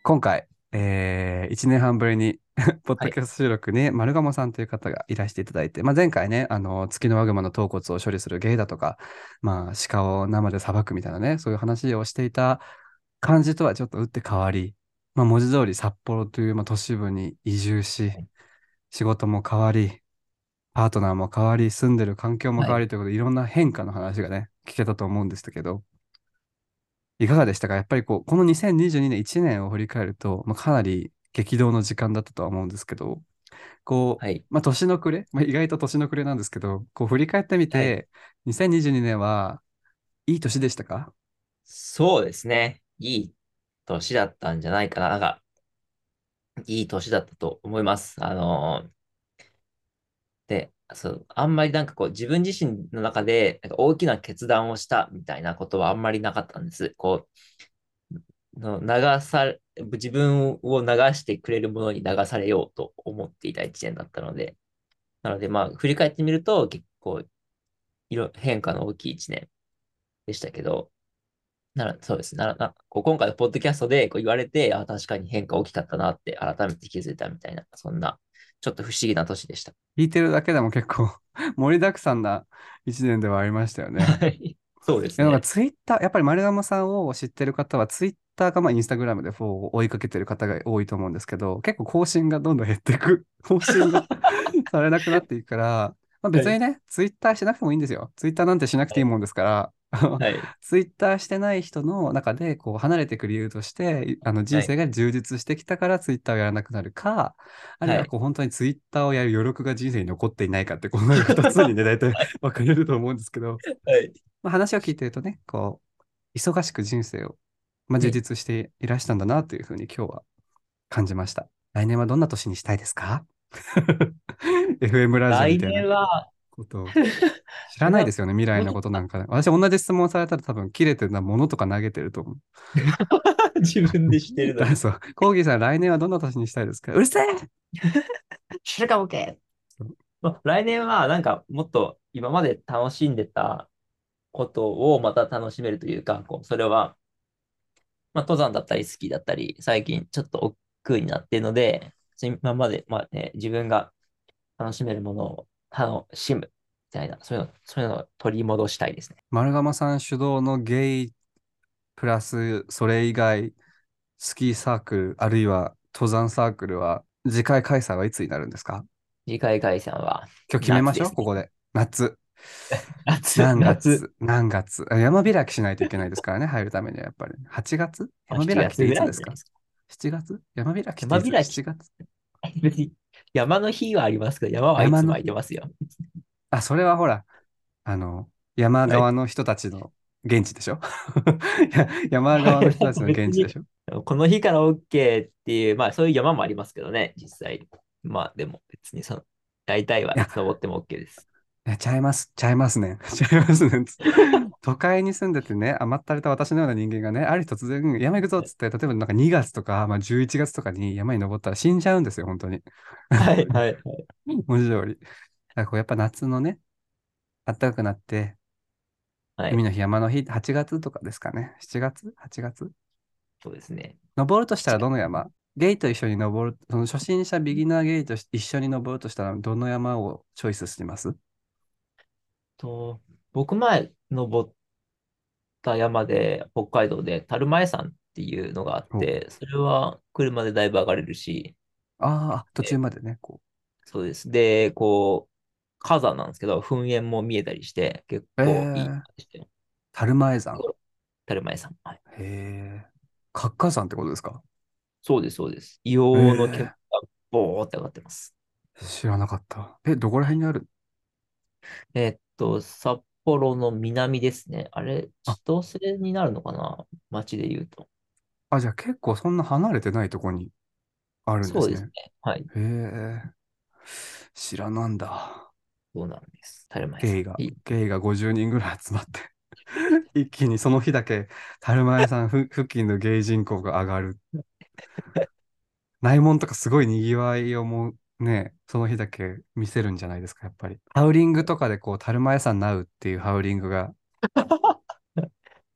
今回、えー、1年半ぶりにポ ッはい。ドキャスト収録に丸鴨さんという方がいらしていただいて、まあ、前回ね、あの、月のワグマの頭骨を処理する芸だとか、まあ、鹿を生で裁くみたいなね、そういう話をしていた感じとはちょっと打って変わり、まあ、文字通り札幌という、まあ、都市部に移住し、仕事も変わり、パートナーも変わり、住んでる環境も変はい。わりということで、いろんな変化の話がね、聞けたと思うんですけど、いかがでしたか？やっぱりこう、この2022年1年を振り返ると、まあ、かなり激動の時間だったとは思うんですけど、こはい。う、まあ、年の暮れ、まあ、意外と年の暮れなんですけど、こう振り返ってみはい。て、2022年はいい年でしたか？そうですね。いい年だったんじゃないかな。なんか、いい年だったと思います。あのーで、そう、あんまりなんかこう、自分自身の中で、なんか大きな決断をしたみたいなことはあんまりなかったんです。こう、の流され、自分を流してくれるものに流されようと思っていた一年だったので、なのでまあ、振り返ってみると結構、いろ、変化の大きい一年でしたけど、なら、そうですね。なら、な、こう今回のポッドキャストでこう言われて、あ、確かに変化大きかったなって改めて気づいたみたいな、そんな、ちょっと不思議な年でした。聞いてるだけでも結構 盛りだくさんな1年ではありましたよね。はい。そうですいやなんかね。ツイッター、やっぱり丸山さんを知ってる方は、ツイッターかまあインスタグラムでフォローを追いかけてる方が多いと思うんですけど、結構更新がどんどん減っていく。更新が されなくなっていくから、まあ、別にね、ツイッターしなくてもいいんですよ。ツイッターなんてしなくていいもんですから、はい。ツイッターしてない人の中でこう離れていく理由として、あの人生が充実してきたからツイッターをやらなくなるか、あるいはこう本当にツイッターをやる余力が人生に残っていないかって、この2つにね、大体分かれると思うんですけど、はい。まあ、話を聞いてるとね、こう、忙しく人生を、まあ、充実していらしたんだなというふうに今日は感じました。来年はどんな年にしたいですか ?FM ラジオ来みたいな年は、ことを 知らないですよね、未来のことなんか。私、同じ質問されたら多分、切れてるなものとか投げてると思う。自分でしてるのに。そう。コーギーさん、来年はどんな年にしたいですか？うるせえ知るかボケそうまあ来年はなんかもっと今まで楽しんでたことをまた楽しめるというか、こうそれは、まあ、登山だったりスキーだったり、最近ちょっと億劫になっているので、今まで、まあね、自分が楽しめるものを楽しむみたいな、そういうの、そういうのを取り戻したいですね。丸釜さん主導のゲイプラス、それ以外、スキーサークル、あるいは登山サークルは、次回開催はいつになるんですか？次回開催は今日決めましょう、ここで。夏。夏、何夏、月何月？あ山開きしないといけないですからね、入るためにはやっぱり。8月？山開きっていつですか？7 ?7 月？山開きっていつ？山開き ?7 月？山の日はありますけど、山はいつも空いてますよ。あ、それはほら、あの、山側の人たちの現地でしょ？や山側の人たちの現地でしょ？この日から OK っていう、まあそういう山もありますけどね、実際。まあでも別にその、大体は登っても OK です。ちゃいます、ちゃいますね。ちゃいますね。都会に住んでてね、甘ったれた私のような人間がね、ある日突然山行くぞっつって、例えばなんか2月とか、まあ、11月とかに山に登ったら死んじゃうんですよ、本当に。はい、はい、はい。文字通り。だからこうやっぱ夏のね、暖かくなって、はい海の日、山の日、8月とかですかね。7月 ?8 月？そうですね。登るとしたらどの山？ゲイと一緒に登る、その初心者ビギナーゲイと一緒に登るとしたら、どの山をチョイスします？と、僕前登った山で、北海道で樽前山っていうのがあって、それは車でだいぶ上がれるし、ああ、途中までね、こそうです。で、こう、火山なんですけど、噴煙も見えたりして、結構いい感じで樽前山。樽前山。はい。へえ。活火山ってことですか？そうです、そうです。硫黄の煙がボーって上がってます。知らなかった。え、どこら辺にある？えっと、札幌の南ですね。あれ、あ千歳になるのかな？街で言うと。あ、じゃあ結構そんな離れてないとこにあるんですねそうですね。。はい。へえ。知らなんだ。そうなんです。樽前さん。ゲイがゲイが50人ぐらい集まって、一気にその日だけ、樽前さんふ 付近のゲイ人口が上がる。内門とかすごい賑わいをもうね、その日だけ見せるんじゃないですか、やっぱり。ハウリングとかでこう、樽前山ナウっていうハウリングが、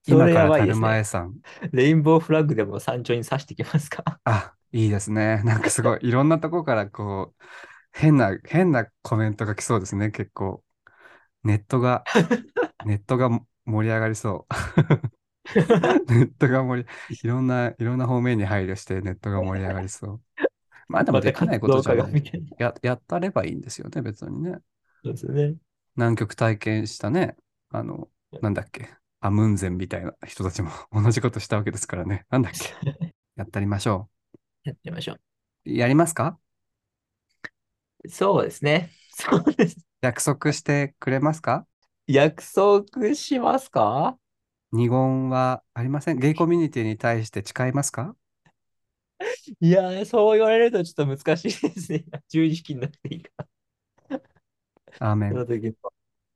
今から樽やばいですね。レインボーフラッグでも山頂に刺してきますか？あ、いいですね。なんかすごい、いろんなとこからこう、変な、変なコメントが来そうですね、結構。ネットが、ネットが盛り上がりそう。ネットが盛り、いろんな、いろんな方面に配慮してネットが盛り上がりそう。まあでもできないことじゃない。や、やったればいいんですよね、別にね。そうですよね。南極体験したね、あの、なんだっけ、アムンゼンみたいな人たちも 同じことしたわけですからね。なんだっけ。やったりましょやってみましょう。やりますか？う。そうですね。そうです。約束してくれますか？約束しますか？二言はありません。ゲイコミュニティに対して誓いますか？いやー、そう言われるとちょっと難しいですね。十字式になっていいか。アーメン。その時の、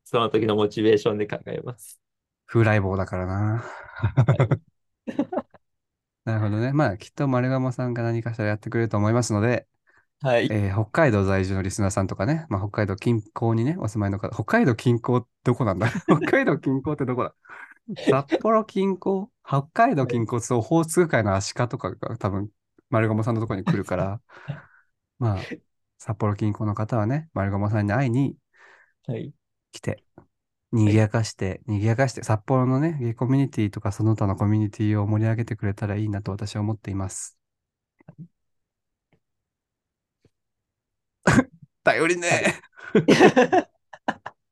その時のモチベーションで考えます。風来坊だからな。なるほどね。まあ、きっと丸鴨さんが何かしらやってくれると思いますので、はい。えー北海道在住のリスナーさんとかね、まあ、北海道近郊にね、お住まいの方、北海道近郊どこなんだ？北海道近郊ってどこだ？札幌近郊？北海道近郊？ってオホーツク海のアシカとかが多分丸鴨さんのところに来るから、まあ、札幌近郊の方はね、丸鴨さんに会いにはい。来て、賑やかして、賑やかして、札幌のね、ゲイコミュニティとかその他のコミュニティを盛り上げてくれたらいいなと私は思っています。頼りねえ。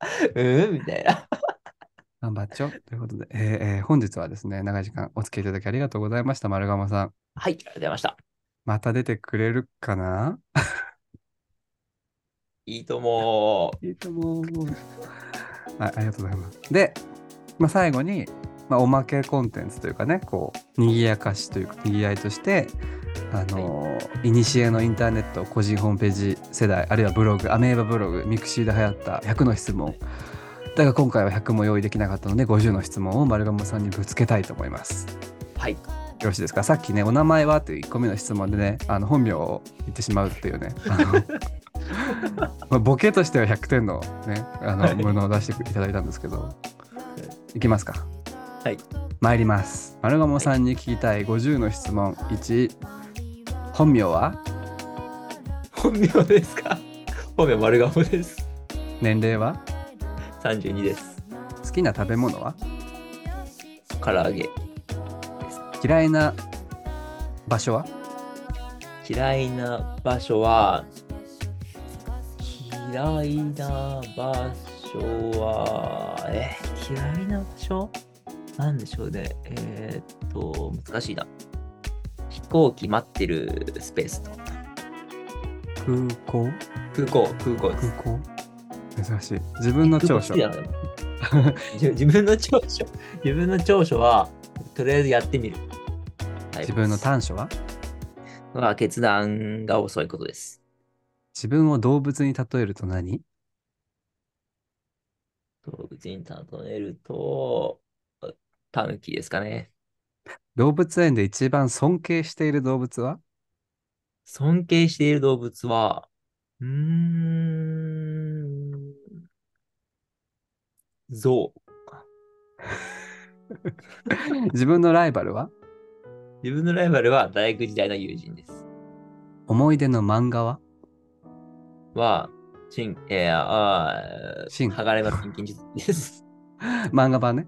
うんみたいな。頑張っちょ。ということで、えーえー本日はですね、長い時間お付き合いいただきありがとうございました、まるがもさん。はい、ありがとうございました。また出てくれるかな？いいとも。いいと思う。はい、ありがとうございます。で、まあ、最後に、まあ、おまけコンテンツというかね、こう、賑やかしというか、賑やいとして、あのー、いにしえのインターネット個人ホームページ世代、あるいはブログ、アメーバブログ、 mixi で流行った100の質問。だが今回は100も用意できなかったので、50の質問を丸鴨さんにぶつけたいと思います。はい。よろしいですかさっきね、お名前はという1個目の質問でね、あの本名を言ってしまうっていうね、ボケとしては100点のね、あのはいものを出していただいたんですけど、いきますか。はい。参ります。丸鴨さんに聞きたい50の質問。1、本名は？本名ですか？本名丸鴨です。年齢は？32です。好きな食べ物は？唐揚げ。嫌いな場所は？嫌いな場所は、嫌いな場所は、え、嫌いな場所？なんでしょうね。えーっと、難しいな。飛行機待ってるスペースと。空港？空港、空港です空。港？珍しい。自分の長所。自分の長所、自分の長所は、とりあえずやってみる。自分の短所は？は決断が遅いことです。自分を動物に例えると何？動物に例えると、タヌキですかね。動物園で一番尊敬している動物は？尊敬している動物は、うーん、象。自分のライバルは？自分のライバルは大学時代の友人です。思い出の漫画は？は、シン、えー、あーシン剥がれまピンキン術です。漫画版ね。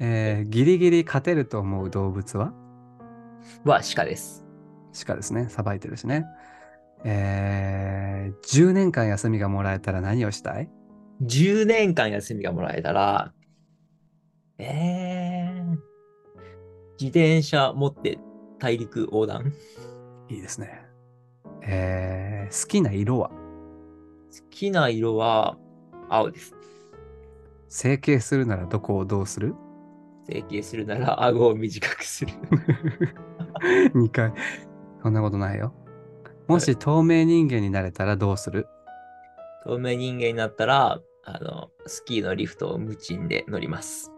えーギリギリ勝てると思う動物は？は鹿です。鹿ですね。さばいてるしね。えー10年間休みがもらえたら何をしたい？10年間休みがもらえたら、えー、自転車持って大陸横断？いいですね。えー好きな色は？好きな色は青です。整形するならどこをどうする？整形するなら 顎を短くする。?2 回。そんなことないよ。もし透明人間になれたらどうする？透明人間になったら、あの、スキーのリフトを無賃で乗ります。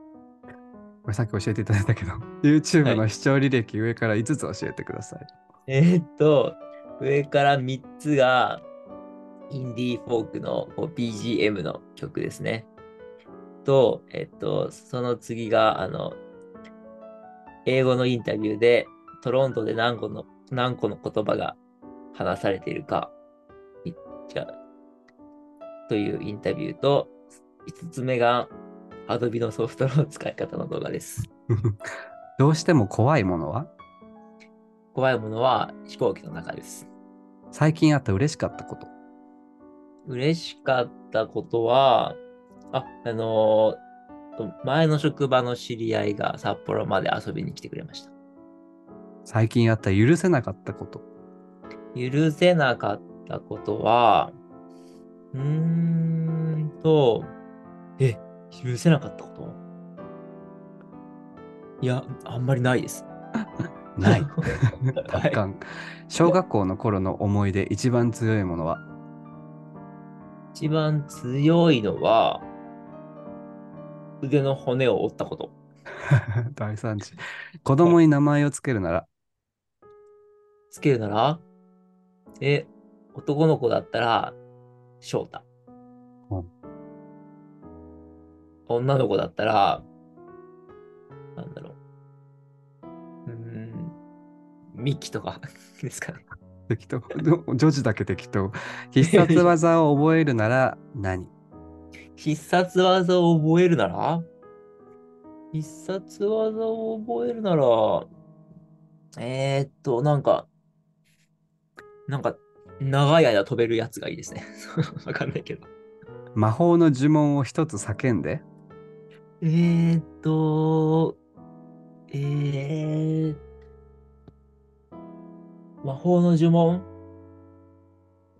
これさっき教えていただいたけど、YouTube の視聴履歴上から5つ教えてください。えーっと、上から3つが、インディーフォークの BGM の曲ですね。と、えっと、その次が、あの、英語のインタビューで、トロントで何個の、何個の言葉が話されているか、い違う、というインタビューと、5つ目が、Adobe のソフトの使い方の動画です。どうしても怖いものは？怖いものは飛行機の中です。最近あった嬉しかったこと。嬉しかったことは、あ、あのーと前の職場の知り合いが札幌まで遊びに来てくれました。最近あった許せなかったこと。許せなかったことは、うーんと、え、許せなかったこと？いや、あんまりないです。ない。はい達観。小学校の頃の思い出、一番強いものは？一番強いのは、腕の骨を折ったこと。大惨事。子供に名前をつけるなら、つけるなら、え、男の子だったら、翔太女の子だったら、なんだろう。うーん、ミキとか ですかね。適当。女児だけ適当。必殺技を覚えるなら何？必殺技を覚えるなら？必殺技を覚えるなら、えー、っと、なんか、なんか、長い間飛べるやつがいいですね。わかんないけど。魔法の呪文を一つ叫んで、えー、っと、えー、魔法の呪文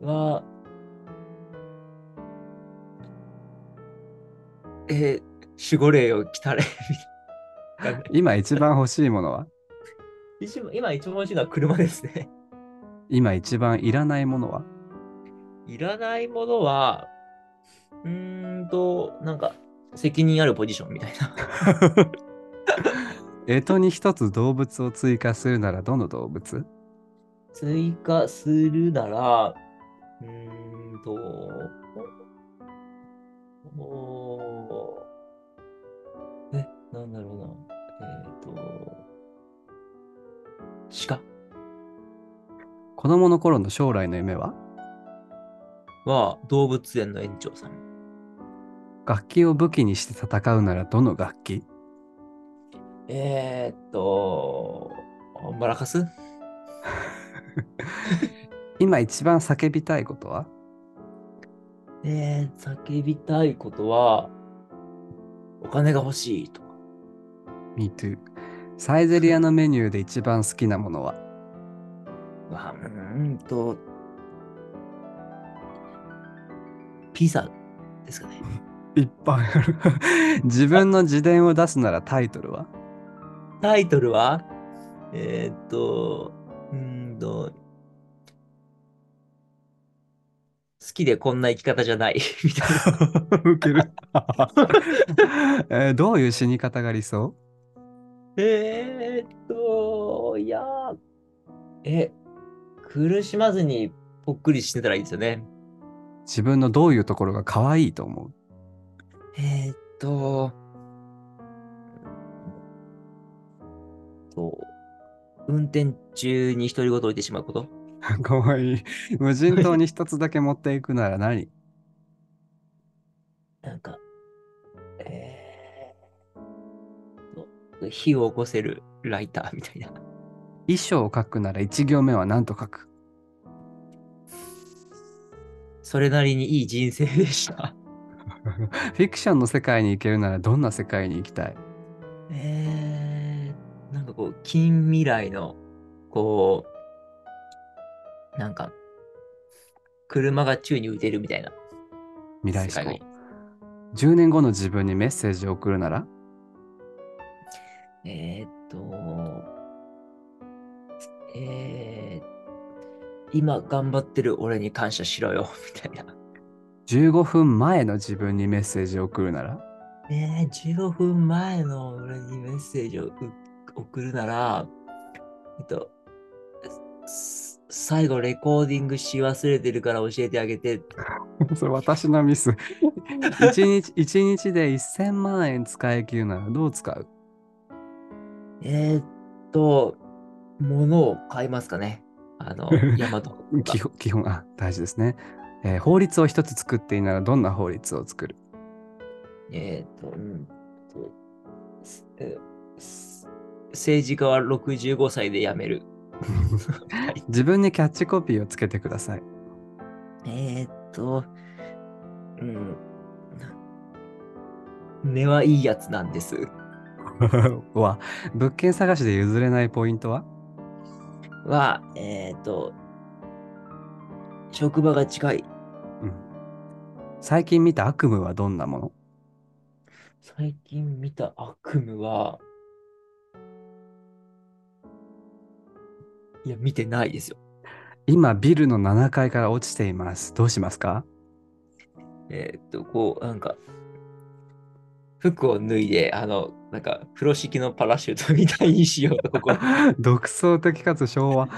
は、えー、守護霊を来たれ。今一番欲しいものは？今一番欲しいのは車ですね。今一番いらないものは？いらないものは、うーんと、なんか、責任あるポジションみたいな。干支に一つ動物を追加するならどの動物？追加するなら、うーんと、おえ、なんだろうな。えっ、と、鹿子供の頃の将来の夢は？は動物園の園長さん。楽器を武器にして戦うならどの楽器？えー、っと、マラカス？今一番叫びたいことは？えー、叫びたいことは、お金が欲しいとか。?Me too。サイゼリアのメニューで一番好きなものは？わうーんと、ピザですかね。いっぱいある。自分の自伝を出すならタイトルは？タイトルは、えー、っと、うーんと、好きでこんな生き方じゃない みたいな。ウケる、えーどういう死に方が理想？えーっと、いやー、え、苦しまずにぽっくりしてたらいいですよね。自分のどういうところが可愛いと思う？えーっと、と、運転中に独り言を言ってしまうこと？可愛い無人島に一つだけ持っていくなら何？なんか、えーと、火を起こせるライターみたいな。衣装を書くなら一行目は何と書く？それなりにいい人生でした。フィクションの世界に行けるならどんな世界に行きたい？えー、なんかこう、近未来の、こう、なんか、車が宙に浮いてるみたいな未来思考世界がいい。10年後の自分にメッセージを送るなら？えーっと、えー、今頑張ってる俺に感謝しろよ、みたいな。15分前の自分にメッセージを送るなら？えー、15分前の俺にメッセージをう送るなら、えっと、す最後レコーディングし忘れてるから教えてあげて。それ私のミス。1日 一日で1000万円使い切るならどう使う？えーっと、物を買いますかね。あの、ヤマト基本基本あ大事ですね、えー法律を一つ作っていいならどんな法律を作る？えーっと、うんえす政治家は65歳で辞める。自分にキャッチコピーをつけてください。えーっと、うん。根はいいやつなんです。は、物件探しで譲れないポイントは？は、えーっと、職場が近い。うん最近見た悪夢はどんなもの？最近見た悪夢は、いや、見てないですよ。今、ビルの7階から落ちています。どうしますか？えーっと、こう、なんか、服を脱いで、あの、なんか、風呂敷のパラシュートみたいにしようと、ここ。独創的かつ昭和。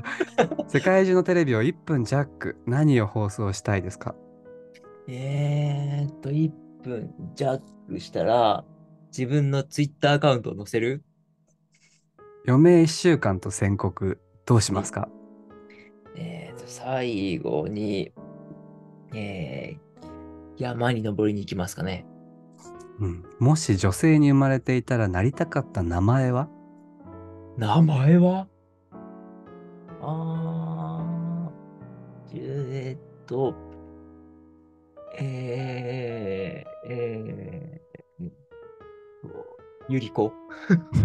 世界中のテレビを1分ジャック。何を放送したいですか？えーっと、1分ジャックしたら、自分のツイッターアカウントを載せる？余命1週間と宣告。どうしますか？えーっと、最後に、えー、山に登りに行きますかね。うん、もし女性に生まれていたらなりたかった名前は？名前は？あー、えーっと、えー、えゆりこ。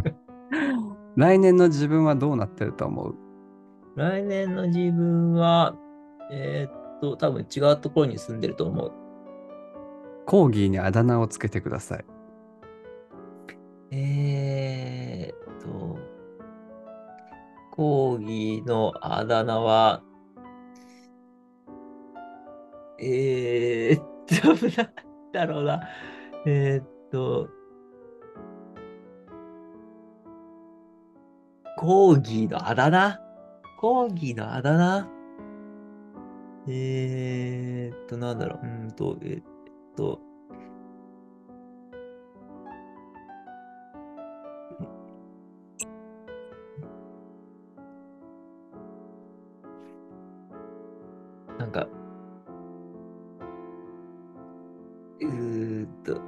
来年の自分はどうなってると思う？来年の自分は、えーっと、多分違うところに住んでると思う。コーギーにあだ名をつけてください。えーっと、コーギーのあだ名は、えーっと、なんだろうな。えーっと、コーギーのあだ名？コーギーのあだ名？えーっと、なんだろう。うんと、えーっと、なんか、うーっと、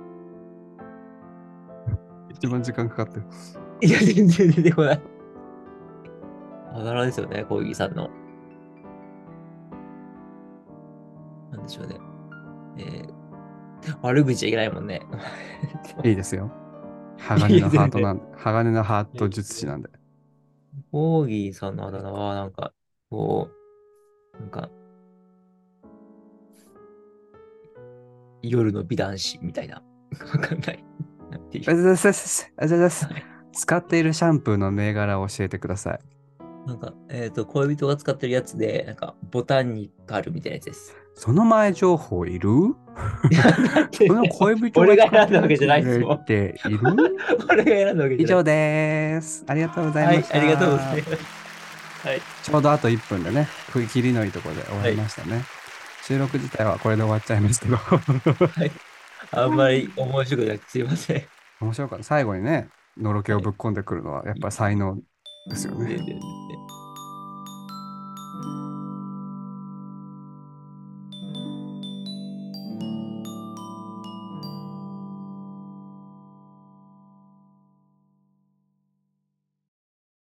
一番時間かかってる。いや、全然出てこない。あだ名ですよね、小木さんの。悪口はいけないもんね。いいですよ。鋼のハートなんで、鋼のハート術師なんで。コーギーさんのあだ名は、なんか、こう、なんか、夜の美男子みたいな。わかんない。なんていうあざざざざあざざざ使っているシャンプーの銘柄を教えてください。なんか、えっ、と、恋人が使ってるやつで、なんか、ボタンにカルみたいなやつです。その前情報いる？だってその恋人俺が選んだわけじゃないですもんっている？俺が選んだわけ以じゃない。上です。ありがとうござはいいまし、た。ありがとうございます。はい。ちょうどあと1分でね、区切りのいいところで終わりましたね。収録自体はこれで終わっちゃいますけど。あんまり面白くなくてすいません。面白かった。最後にね、のろけをぶっ込んでくるのはやっぱ才能ですよね。